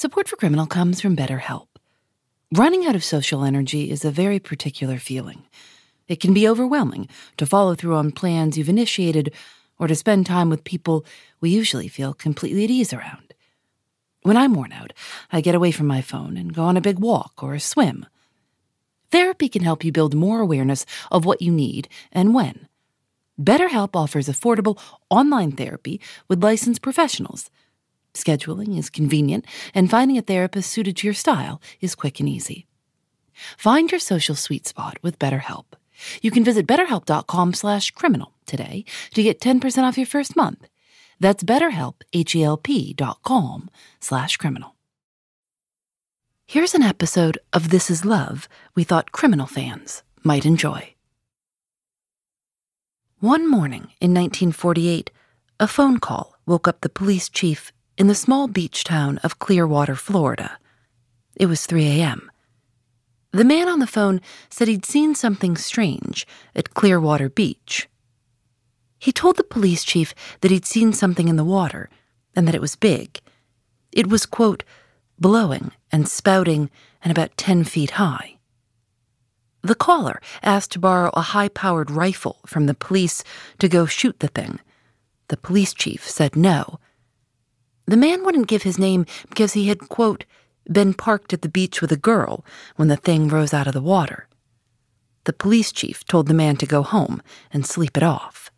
Support for Criminal comes from BetterHelp. Running out of social energy is a very particular feeling. It can be overwhelming to follow through on plans you've initiated or to spend time with people we usually feel completely at ease around. When I'm worn out, I get away from my phone and go on a big walk or a swim. Therapy can help you build more awareness of what you need and when. BetterHelp offers affordable online therapy with licensed professionals. Scheduling is convenient, and finding a therapist suited to your style is quick and easy. Find your social sweet spot with BetterHelp. You can visit betterhelp.com/criminal today to get 10% off your first month. That's betterhelp h-e-l-p dot com slash criminal. Here's an episode of This Is Love we thought criminal fans might enjoy. One morning in 1948, a phone call woke up the police chief in the small beach town of Clearwater, Florida. It was 3 a.m. The man on the phone said he'd seen something strange at Clearwater Beach. He told the police chief that he'd seen something in the water and that it was big. It was, quote, blowing and spouting and about 10 feet high. The caller asked to borrow a high powered rifle from the police to go shoot the thing. The police chief said no. The man wouldn't give his name because he had, quote, been parked at the beach with a girl when the thing rose out of the water. The police chief told the man to go home and sleep it off.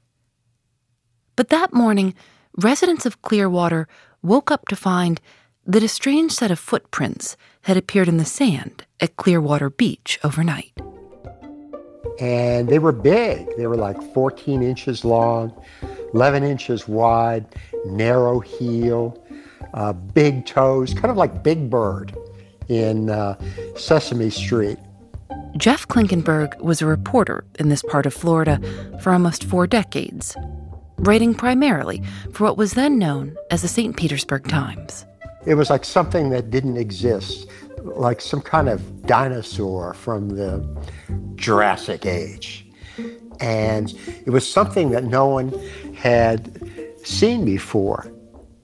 But that morning, residents of Clearwater woke up to find that a strange set of footprints had appeared in the sand at Clearwater Beach overnight. And they were big. They were like 14 inches long, 11 inches wide, narrow heel, uh, big toes, kind of like Big Bird in uh, Sesame Street. Jeff Klinkenberg was a reporter in this part of Florida for almost four decades, writing primarily for what was then known as the St. Petersburg Times. It was like something that didn't exist, like some kind of dinosaur from the Jurassic Age. And it was something that no one had seen before.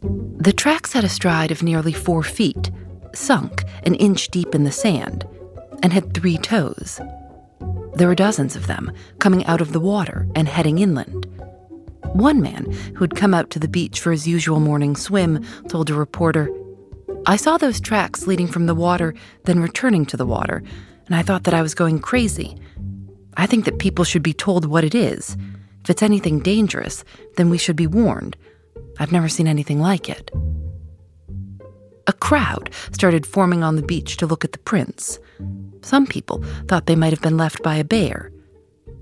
The tracks had a stride of nearly four feet, sunk an inch deep in the sand, and had three toes. There were dozens of them coming out of the water and heading inland. One man who had come out to the beach for his usual morning swim told a reporter, I saw those tracks leading from the water, then returning to the water, and I thought that I was going crazy. I think that people should be told what it is. If it's anything dangerous, then we should be warned. I've never seen anything like it. A crowd started forming on the beach to look at the prints. Some people thought they might have been left by a bear.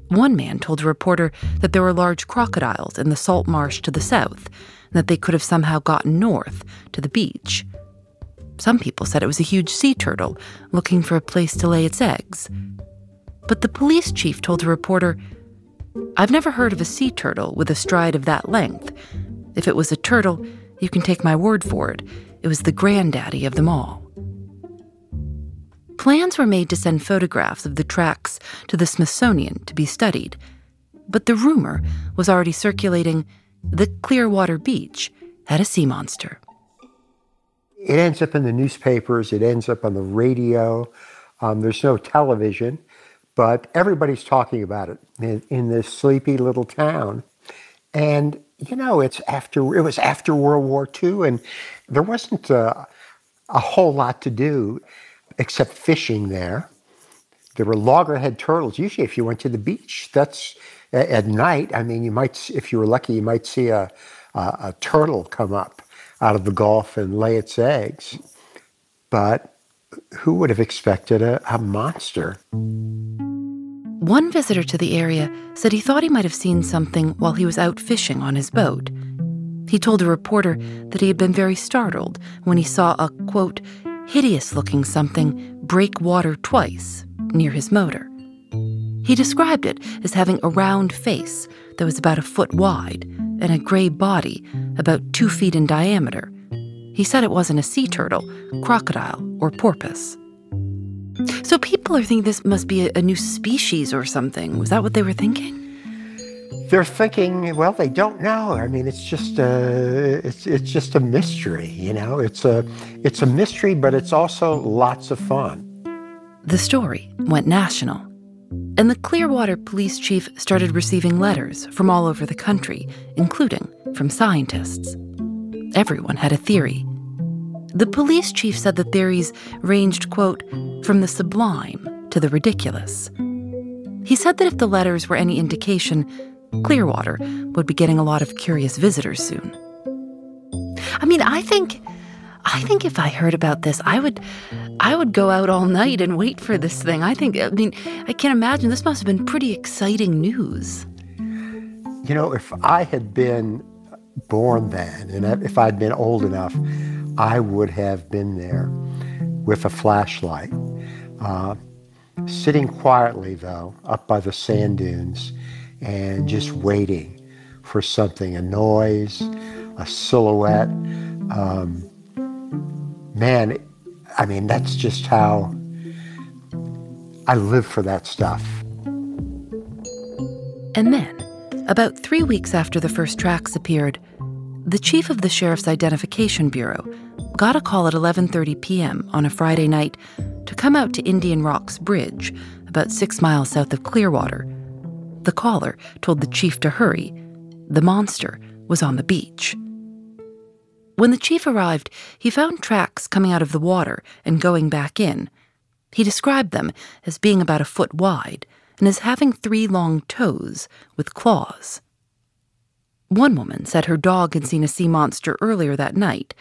One man told a reporter that there were large crocodiles in the salt marsh to the south, and that they could have somehow gotten north to the beach. Some people said it was a huge sea turtle looking for a place to lay its eggs. But the police chief told a reporter, I've never heard of a sea turtle with a stride of that length. If it was a turtle, you can take my word for it. It was the granddaddy of them all. Plans were made to send photographs of the tracks to the Smithsonian to be studied, but the rumor was already circulating that Clearwater Beach had a sea monster. It ends up in the newspapers, it ends up on the radio. Um, there's no television, but everybody's talking about it in, in this sleepy little town. And you know, it's after it was after World War II, and there wasn't a, a whole lot to do except fishing there. There were loggerhead turtles. Usually, if you went to the beach, that's at night. I mean, you might, if you were lucky, you might see a, a, a turtle come up out of the Gulf and lay its eggs. But who would have expected a, a monster? One visitor to the area said he thought he might have seen something while he was out fishing on his boat. He told a reporter that he had been very startled when he saw a, quote, hideous looking something break water twice near his motor. He described it as having a round face that was about a foot wide and a gray body about two feet in diameter. He said it wasn't a sea turtle, crocodile, or porpoise. So people are thinking this must be a, a new species or something. Was that what they were thinking? they're thinking, well, they don't know. I mean, it's just a, it's it's just a mystery, you know. It's a it's a mystery, but it's also lots of fun. The story went national, and the Clearwater police chief started receiving letters from all over the country, including from scientists. Everyone had a theory. The police chief said the theories ranged, quote, from the sublime to the ridiculous. He said that if the letters were any indication, Clearwater would be getting a lot of curious visitors soon. I mean, I think I think if I heard about this, I would I would go out all night and wait for this thing. I think I mean, I can't imagine this must have been pretty exciting news. You know, if I had been born then and if I'd been old enough, I would have been there with a flashlight. Uh, sitting quietly, though, up by the sand dunes and just waiting for something a noise, a silhouette. Um, man, I mean, that's just how I live for that stuff. And then, about three weeks after the first tracks appeared, the chief of the sheriff's identification bureau got a call at 11:30 p.m. on a Friday night to come out to Indian Rocks Bridge, about 6 miles south of Clearwater, the caller told the chief to hurry. The monster was on the beach. When the chief arrived, he found tracks coming out of the water and going back in. He described them as being about a foot wide and as having three long toes with claws. One woman said her dog had seen a sea monster earlier that night.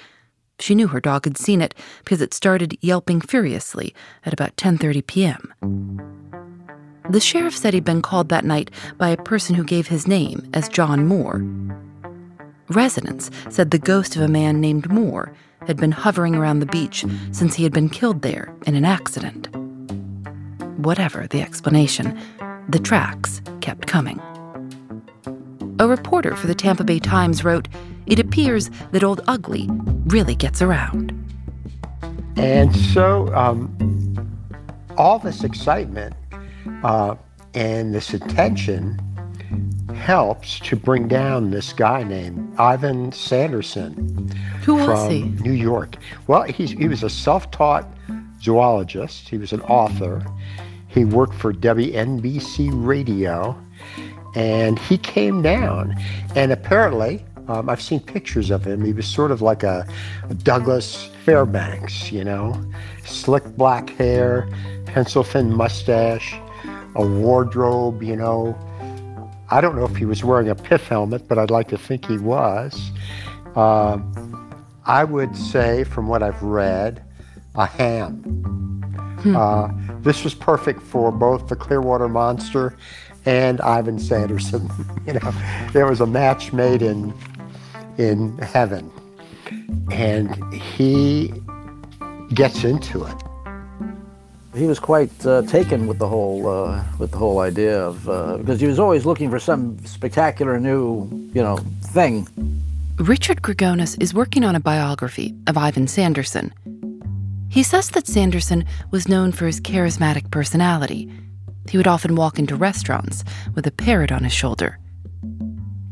She knew her dog had seen it because it started yelping furiously at about 10:30 p.m. The sheriff said he'd been called that night by a person who gave his name as John Moore. Residents said the ghost of a man named Moore had been hovering around the beach since he had been killed there in an accident. Whatever the explanation, the tracks kept coming. A reporter for the Tampa Bay Times wrote, It appears that Old Ugly really gets around. And so, um, all this excitement uh, and this attention helps to bring down this guy named Ivan Sanderson Who was from he? New York. Well, he's, he was a self taught zoologist, he was an author. He worked for WNBC Radio, and he came down. And apparently, um, I've seen pictures of him. He was sort of like a, Douglas Fairbanks, you know, slick black hair, pencil thin mustache, a wardrobe, you know. I don't know if he was wearing a pith helmet, but I'd like to think he was. Uh, I would say, from what I've read, a ham. Hmm. Uh, this was perfect for both the Clearwater Monster and Ivan Sanderson. you know, there was a match made in in heaven, and he gets into it he was quite uh, taken with the whole uh, with the whole idea of uh, because he was always looking for some spectacular new you know thing. Richard Grigonis is working on a biography of Ivan Sanderson. He says that Sanderson was known for his charismatic personality. He would often walk into restaurants with a parrot on his shoulder.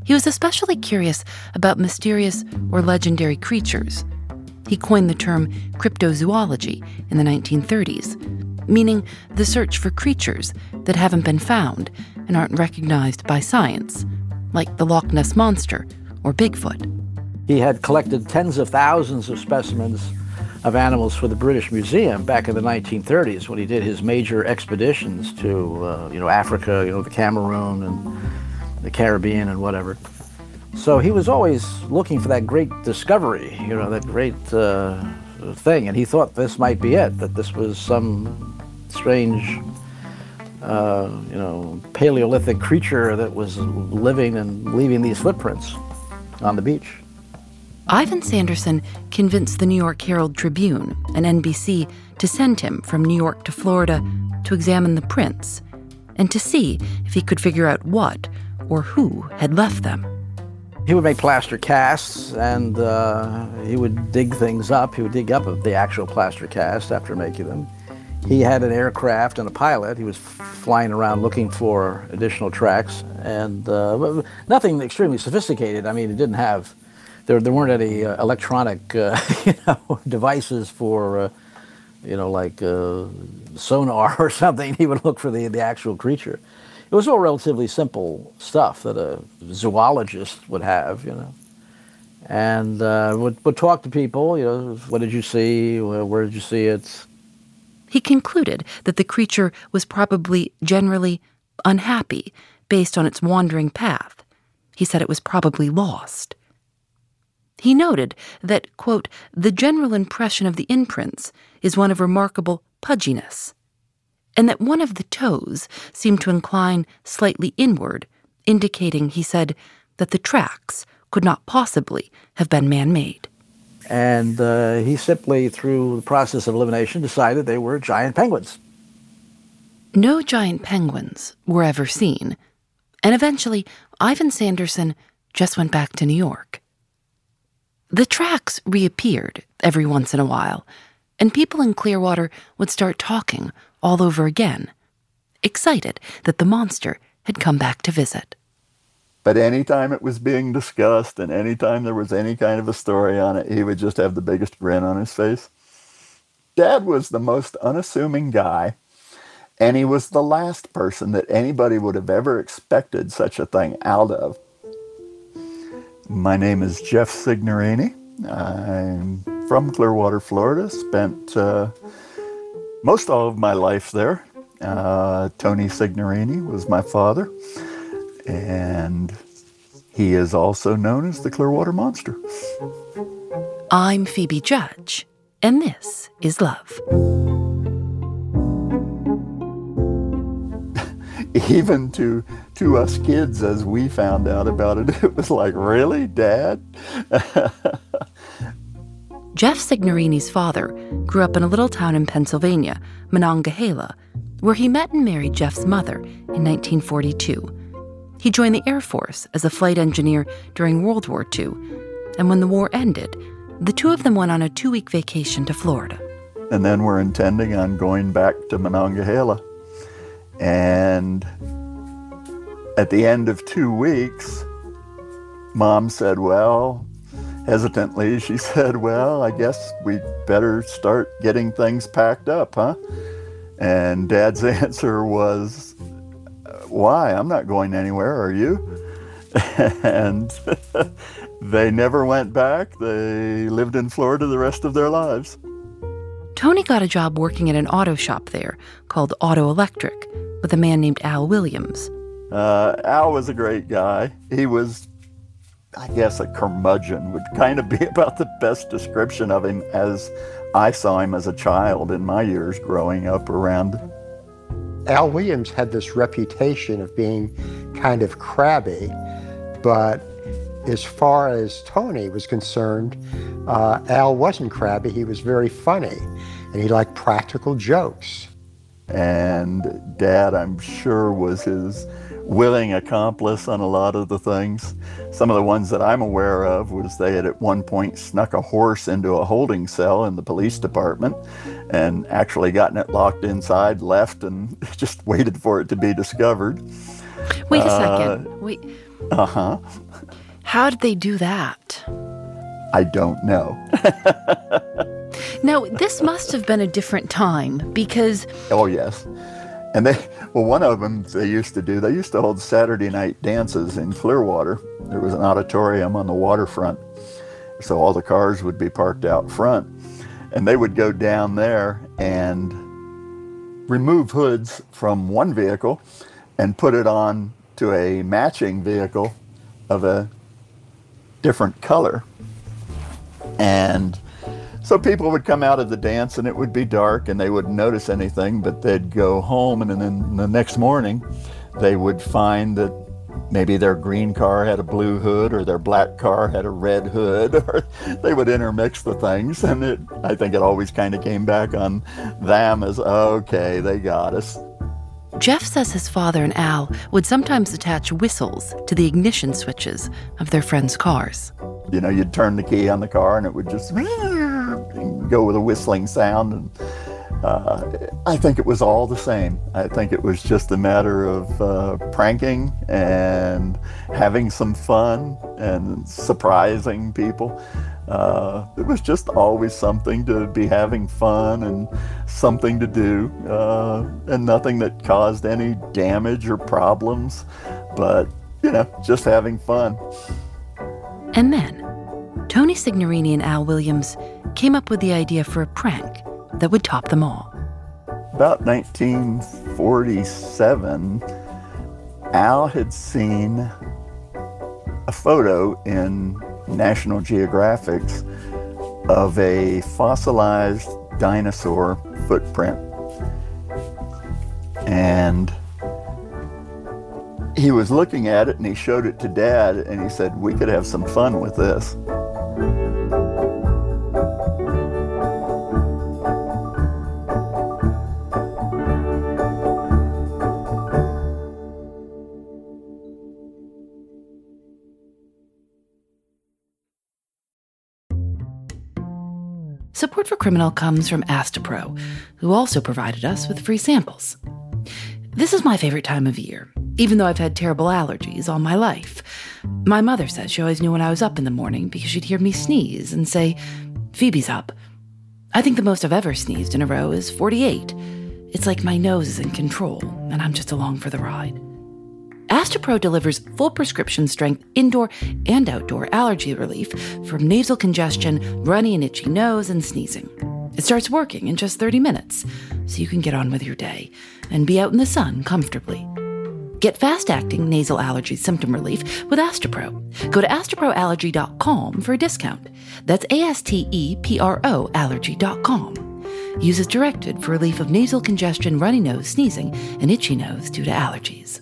He was especially curious about mysterious or legendary creatures. He coined the term cryptozoology in the 1930s, meaning the search for creatures that haven't been found and aren't recognized by science, like the Loch Ness Monster or Bigfoot. He had collected tens of thousands of specimens of animals for the British Museum back in the 1930s when he did his major expeditions to, uh, you know, Africa, you know, the Cameroon and the Caribbean and whatever. So he was always looking for that great discovery, you know, that great uh, thing, and he thought this might be it, that this was some strange, uh, you know, Paleolithic creature that was living and leaving these footprints on the beach. Ivan Sanderson convinced the New York Herald Tribune and NBC to send him from New York to Florida to examine the prints and to see if he could figure out what or who had left them. He would make plaster casts and uh, he would dig things up. He would dig up the actual plaster cast after making them. He had an aircraft and a pilot. He was flying around looking for additional tracks, and uh, nothing extremely sophisticated. I mean, it didn't have there, there weren't any uh, electronic uh, you know devices for uh, you know like uh, sonar or something. He would look for the the actual creature. It was all relatively simple stuff that a zoologist would have, you know, and uh, would would talk to people. You know, what did you see? Where, where did you see it? He concluded that the creature was probably generally unhappy based on its wandering path. He said it was probably lost. He noted that, quote, the general impression of the imprints is one of remarkable pudginess, and that one of the toes seemed to incline slightly inward, indicating, he said, that the tracks could not possibly have been man made. And uh, he simply, through the process of elimination, decided they were giant penguins. No giant penguins were ever seen, and eventually Ivan Sanderson just went back to New York. The tracks reappeared every once in a while, and people in Clearwater would start talking all over again, excited that the monster had come back to visit. But anytime it was being discussed and anytime there was any kind of a story on it, he would just have the biggest grin on his face. Dad was the most unassuming guy, and he was the last person that anybody would have ever expected such a thing out of. My name is Jeff Signorini. I'm from Clearwater, Florida. Spent uh, most all of my life there. Uh, Tony Signorini was my father, and he is also known as the Clearwater Monster. I'm Phoebe Judge, and this is Love. even to to us kids as we found out about it it was like really dad jeff signorini's father grew up in a little town in pennsylvania monongahela where he met and married jeff's mother in 1942 he joined the air force as a flight engineer during world war ii and when the war ended the two of them went on a two-week vacation to florida. And then we're intending on going back to monongahela. And at the end of two weeks, mom said, Well, hesitantly, she said, Well, I guess we better start getting things packed up, huh? And dad's answer was, Why? I'm not going anywhere, are you? and they never went back. They lived in Florida the rest of their lives. Tony got a job working at an auto shop there called Auto Electric with a man named Al Williams. Uh, Al was a great guy. He was, I guess, a curmudgeon would kind of be about the best description of him as I saw him as a child in my years growing up around. Al Williams had this reputation of being kind of crabby, but as far as Tony was concerned, uh, Al wasn't crabby. He was very funny, and he liked practical jokes. And Dad, I'm sure, was his willing accomplice on a lot of the things. Some of the ones that I'm aware of was they had at one point snuck a horse into a holding cell in the police department and actually gotten it locked inside, left, and just waited for it to be discovered. Wait a uh, second. Wait. Uh huh. How did they do that? I don't know. now, this must have been a different time because. Oh, yes. And they, well, one of them they used to do, they used to hold Saturday night dances in Clearwater. There was an auditorium on the waterfront. So all the cars would be parked out front. And they would go down there and remove hoods from one vehicle and put it on to a matching vehicle of a different color. And so people would come out of the dance and it would be dark and they wouldn't notice anything, but they'd go home and then the next morning they would find that maybe their green car had a blue hood or their black car had a red hood or they would intermix the things and it, I think it always kind of came back on them as okay, they got us. Jeff says his father and Al would sometimes attach whistles to the ignition switches of their friends' cars. You know, you'd turn the key on the car and it would just go with a whistling sound. And uh, I think it was all the same. I think it was just a matter of uh, pranking and having some fun and surprising people. Uh, it was just always something to be having fun and something to do, uh, and nothing that caused any damage or problems, but, you know, just having fun. And then, Tony Signorini and Al Williams came up with the idea for a prank that would top them all. About 1947, Al had seen a photo in National Geographic's of a fossilized dinosaur footprint. And he was looking at it and he showed it to dad and he said, We could have some fun with this. Support for Criminal comes from Astepro, who also provided us with free samples. This is my favorite time of year, even though I've had terrible allergies all my life. My mother says she always knew when I was up in the morning because she'd hear me sneeze and say, Phoebe's up. I think the most I've ever sneezed in a row is 48. It's like my nose is in control, and I'm just along for the ride. Astepro delivers full prescription strength indoor and outdoor allergy relief from nasal congestion, runny and itchy nose, and sneezing. It starts working in just 30 minutes, so you can get on with your day and be out in the sun comfortably. Get fast acting nasal allergy symptom relief with Astepro. Go to asteproallergy.com for a discount. That's A S T E P R O allergy.com. Use as directed for relief of nasal congestion, runny nose, sneezing, and itchy nose due to allergies.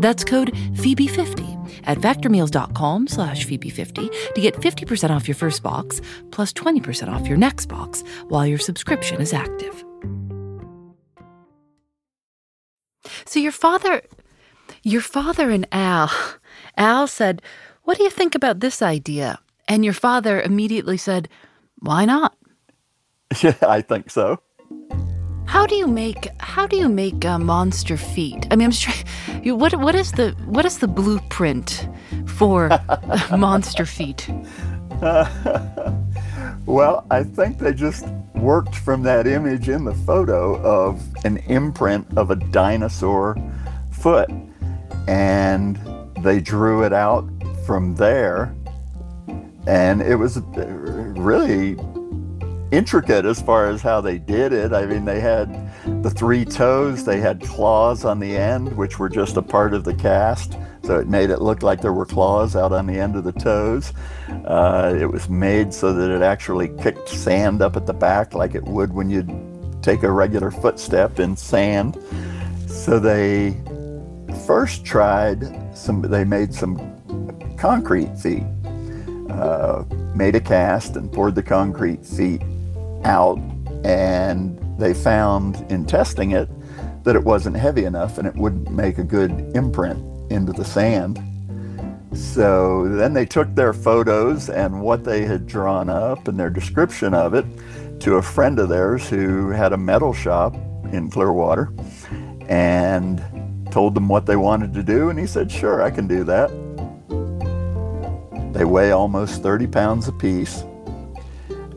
That's code Phoebe50 at factormeals.com slash Phoebe50 to get 50% off your first box, plus 20% off your next box while your subscription is active. So your father, your father and Al, Al said, what do you think about this idea? And your father immediately said, Why not? Yeah, I think so. How do you make how do you make uh, monster feet? I mean, I'm just trying. What what is the what is the blueprint for monster feet? well, I think they just worked from that image in the photo of an imprint of a dinosaur foot, and they drew it out from there and it was really intricate as far as how they did it. I mean, they had the three toes, they had claws on the end, which were just a part of the cast. So it made it look like there were claws out on the end of the toes. Uh, it was made so that it actually kicked sand up at the back like it would when you take a regular footstep in sand. So they first tried some, they made some concrete feet uh, made a cast and poured the concrete feet out. And they found in testing it that it wasn't heavy enough and it wouldn't make a good imprint into the sand. So then they took their photos and what they had drawn up and their description of it to a friend of theirs who had a metal shop in Clearwater and told them what they wanted to do. And he said, Sure, I can do that. They weigh almost 30 pounds apiece.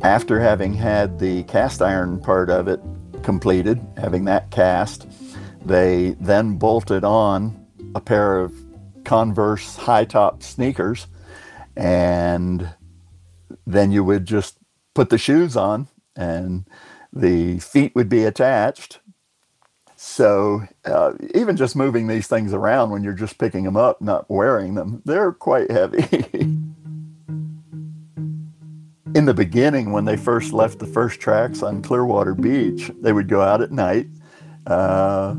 After having had the cast iron part of it completed, having that cast, they then bolted on a pair of Converse high top sneakers, and then you would just put the shoes on, and the feet would be attached. So uh, even just moving these things around when you're just picking them up, not wearing them, they're quite heavy. In the beginning, when they first left the first tracks on Clearwater Beach, they would go out at night. Uh,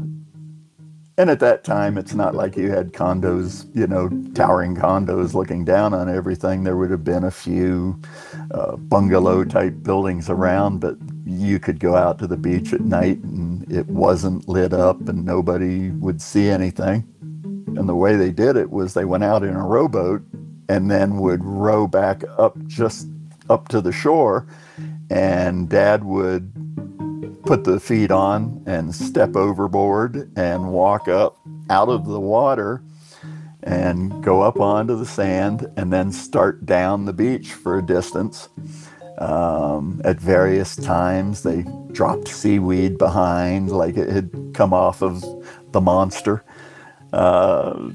and at that time, it's not like you had condos, you know, towering condos looking down on everything. There would have been a few uh, bungalow type buildings around, but you could go out to the beach at night and it wasn't lit up and nobody would see anything. And the way they did it was they went out in a rowboat and then would row back up just up to the shore, and dad would put the feet on and step overboard and walk up out of the water and go up onto the sand and then start down the beach for a distance. Um, at various times, they dropped seaweed behind, like it had come off of the monster. Uh,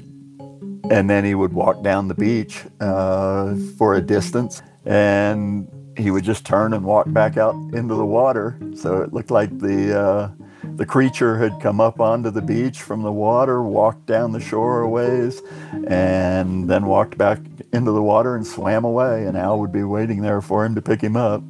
and then he would walk down the beach uh, for a distance and he would just turn and walk back out into the water. So it looked like the uh, the creature had come up onto the beach from the water, walked down the shore a ways, and then walked back into the water and swam away. And Al would be waiting there for him to pick him up.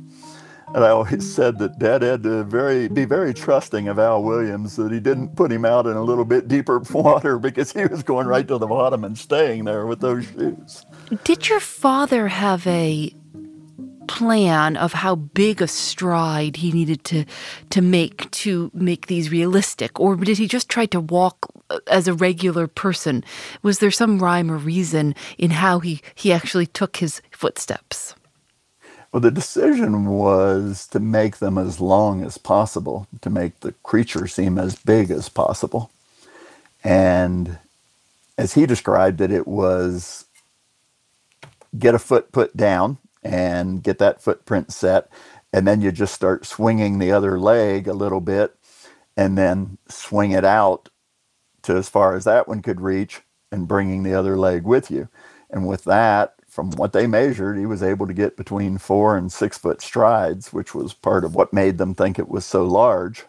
And I always said that Dad had to very be very trusting of Al Williams that he didn't put him out in a little bit deeper water because he was going right to the bottom and staying there with those shoes. Did your father have a plan of how big a stride he needed to to make to make these realistic? Or did he just try to walk uh, as a regular person? Was there some rhyme or reason in how he he actually took his footsteps? Well the decision was to make them as long as possible to make the creature seem as big as possible. And as he described it it was get a foot put down and get that footprint set. And then you just start swinging the other leg a little bit and then swing it out to as far as that one could reach and bringing the other leg with you. And with that, from what they measured, he was able to get between four and six foot strides, which was part of what made them think it was so large.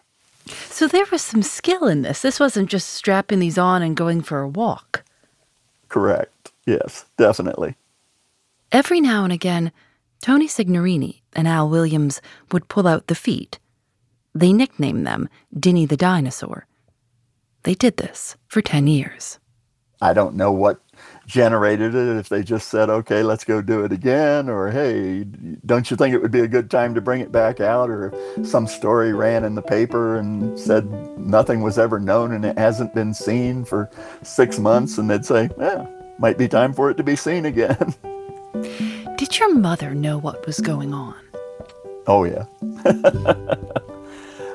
So there was some skill in this. This wasn't just strapping these on and going for a walk. Correct. Yes, definitely. Every now and again, Tony Signorini and Al Williams would pull out the feet. They nicknamed them Dinny the Dinosaur. They did this for 10 years. I don't know what generated it, if they just said, okay, let's go do it again, or hey, don't you think it would be a good time to bring it back out, or some story ran in the paper and said nothing was ever known and it hasn't been seen for six months, and they'd say, yeah, might be time for it to be seen again. Did your mother know what was going on? Oh, yeah.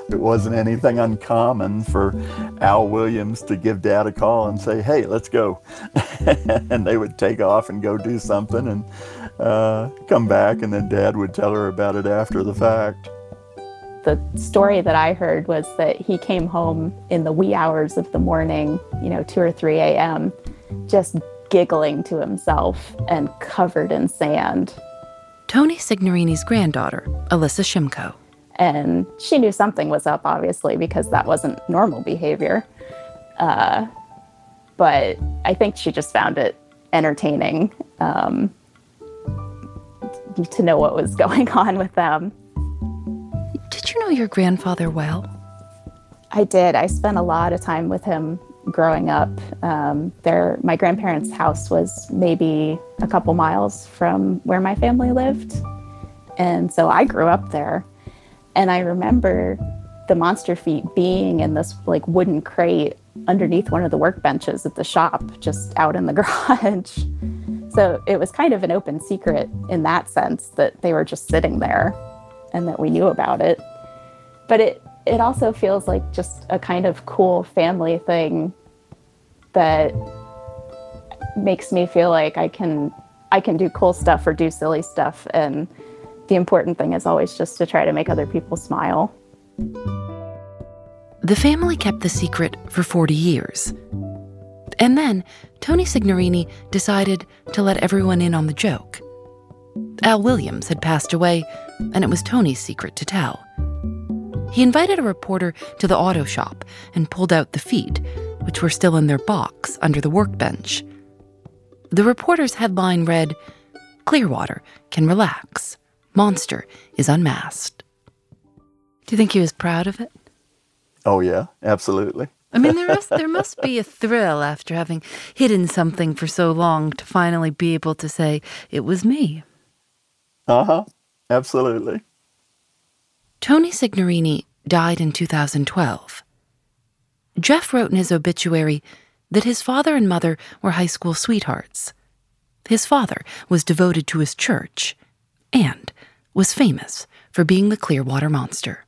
it wasn't anything uncommon for Al Williams to give dad a call and say, hey, let's go. and they would take off and go do something and uh, come back, and then dad would tell her about it after the fact. The story that I heard was that he came home in the wee hours of the morning, you know, 2 or 3 a.m., just giggling to himself and covered in sand. Tony Signorini's granddaughter, Alyssa Shimko. And she knew something was up, obviously, because that wasn't normal behavior. Uh, but I think she just found it entertaining um, to know what was going on with them. Did you know your grandfather well? I did. I spent a lot of time with him growing up. Um, there, my grandparents' house was maybe a couple miles from where my family lived, and so I grew up there. And I remember the monster feet being in this like wooden crate underneath one of the workbenches at the shop, just out in the garage. so it was kind of an open secret in that sense that they were just sitting there, and that we knew about it. But it it also feels like just a kind of cool family thing that makes me feel like I can I can do cool stuff or do silly stuff and the important thing is always just to try to make other people smile. The family kept the secret for 40 years. And then Tony Signorini decided to let everyone in on the joke. Al Williams had passed away, and it was Tony's secret to tell. He invited a reporter to the auto shop and pulled out the feet, which were still in their box under the workbench. The reporter's headline read Clearwater can relax. Monster is unmasked. Do you think he was proud of it? Oh, yeah, absolutely. I mean, there must, there must be a thrill after having hidden something for so long to finally be able to say, it was me. Uh huh. Absolutely. Tony Signorini died in 2012. Jeff wrote in his obituary that his father and mother were high school sweethearts. His father was devoted to his church and was famous for being the Clearwater Monster.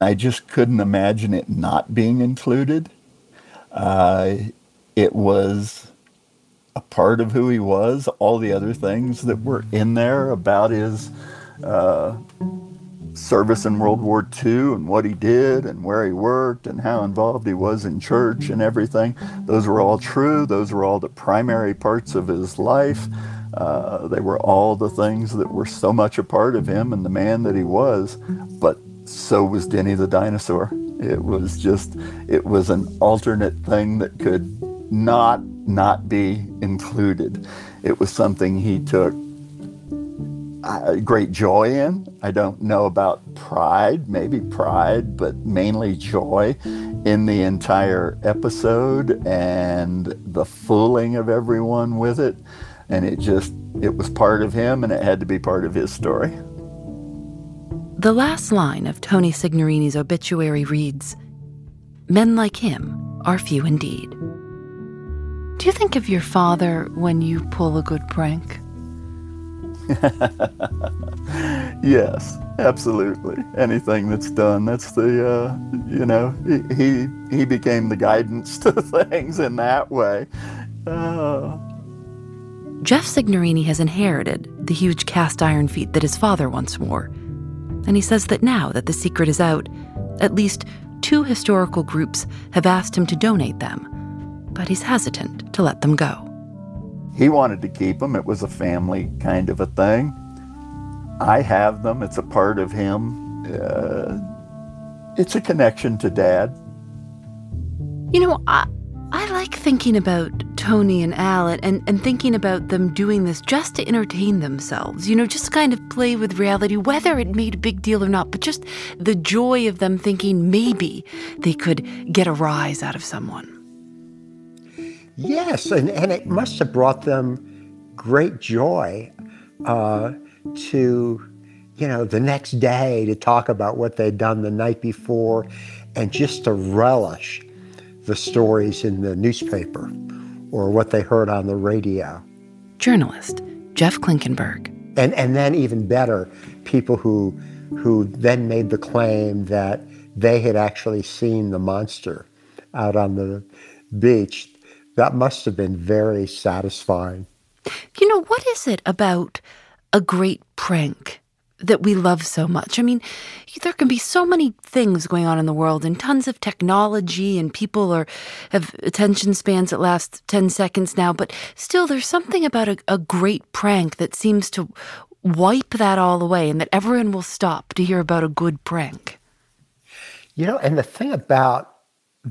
I just couldn't imagine it not being included. Uh, it was a part of who he was. All the other things that were in there about his uh, service in World War II and what he did and where he worked and how involved he was in church and everything, those were all true. Those were all the primary parts of his life. Uh, they were all the things that were so much a part of him and the man that he was. But so was Denny the dinosaur. It was just, it was an alternate thing that could not not be included. It was something he took uh, great joy in. I don't know about pride, maybe pride, but mainly joy in the entire episode and the fooling of everyone with it. And it just, it was part of him and it had to be part of his story. The last line of Tony Signorini's obituary reads Men like him are few indeed. Do you think of your father when you pull a good prank? yes, absolutely. Anything that's done, that's the, uh, you know, he, he became the guidance to things in that way. Uh. Jeff Signorini has inherited the huge cast iron feet that his father once wore and he says that now that the secret is out, at least two historical groups have asked him to donate them, but he's hesitant to let them go. He wanted to keep them. It was a family kind of a thing. I have them. It's a part of him. Uh, it's a connection to dad. You know, I, I like thinking about Tony and Al and, and thinking about them doing this just to entertain themselves, you know, just kind of play with reality, whether it made a big deal or not, but just the joy of them thinking maybe they could get a rise out of someone. Yes, and, and it must have brought them great joy uh, to, you know, the next day to talk about what they'd done the night before and just to relish the stories in the newspaper or what they heard on the radio. Journalist Jeff Klinkenberg. And, and then even better, people who, who then made the claim that they had actually seen the monster out on the beach. That must have been very satisfying. You know, what is it about a great prank that we love so much. I mean, there can be so many things going on in the world and tons of technology and people are have attention spans that last 10 seconds now, but still there's something about a, a great prank that seems to wipe that all away and that everyone will stop to hear about a good prank. You know, and the thing about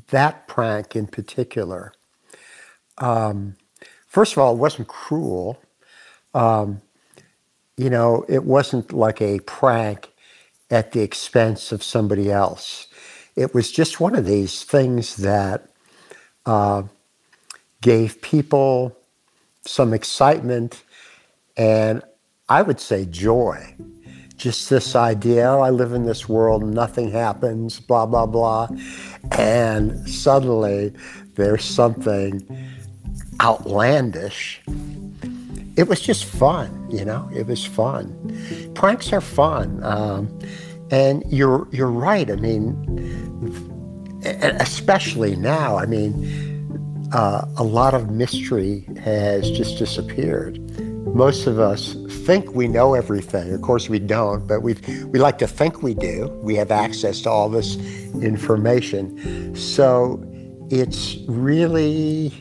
that prank in particular, um, first of all, it wasn't cruel. Um, you know, it wasn't like a prank at the expense of somebody else. It was just one of these things that uh, gave people some excitement and I would say joy. Just this idea, oh, I live in this world, nothing happens, blah, blah, blah. And suddenly there's something outlandish it was just fun, you know. It was fun. Pranks are fun, um, and you're you're right. I mean, especially now. I mean, uh, a lot of mystery has just disappeared. most of us think we know everything. Of course, we don't, but we we like to think we do. We have access to all this information. So it's really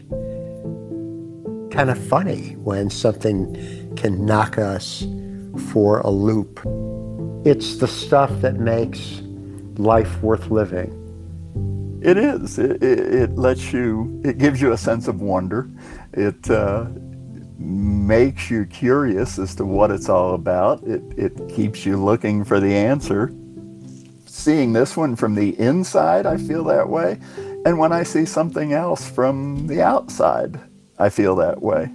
kind of funny when something can knock us for a loop. It's the stuff that makes life worth living. It is. It, it, it lets you, it gives you a sense of wonder. It, uh, makes you curious as to what it's all about. It, it keeps you looking for the answer. Seeing this one from the inside, I feel that way. And when I see something else from the outside, I feel that way.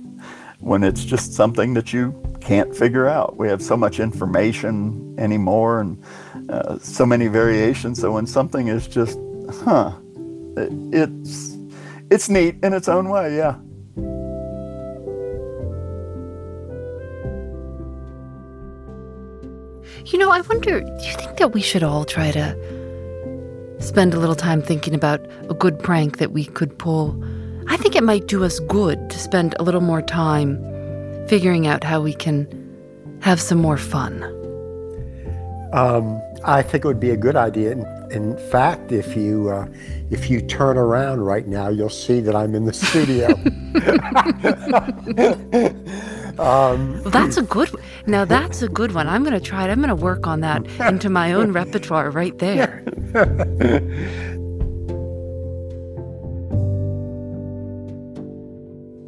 When it's just something that you can't figure out. We have so much information anymore and uh, so many variations. So when something is just, huh, it, it's it's neat in its own way, yeah. You know, I wonder, do you think that we should all try to spend a little time thinking about a good prank that we could pull? I think it might do us good to spend a little more time figuring out how we can have some more fun. Um, I think it would be a good idea. In, in fact, if you uh, if you turn around right now, you'll see that I'm in the studio. Um, well, that's a good. Now that's a good one. I'm going to try it. I'm going to work on that into my own repertoire right there.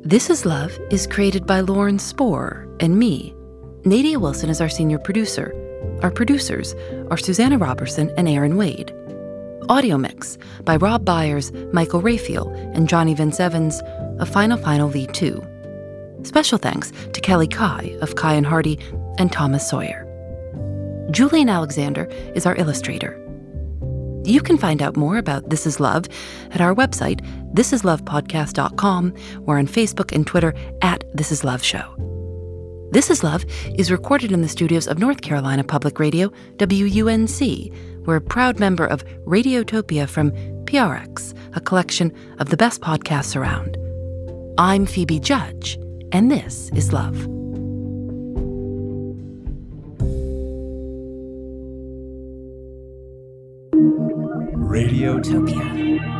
This is Love is created by Lauren Spohr and me. Nadia Wilson is our senior producer. Our producers are Susanna Robertson and Aaron Wade. Audio mix by Rob Byers, Michael Raphael, and Johnny Vince Evans of Final Final V2. Special thanks to Kelly Kai of Kai and Hardy and Thomas Sawyer. Julian Alexander is our illustrator. You can find out more about This Is Love at our website, thisislovepodcast.com, or on Facebook and Twitter at This Is Love Show. This Is Love is recorded in the studios of North Carolina Public Radio, WUNC. We're a proud member of Radiotopia from PRX, a collection of the best podcasts around. I'm Phoebe Judge and this is love. Radiotopia.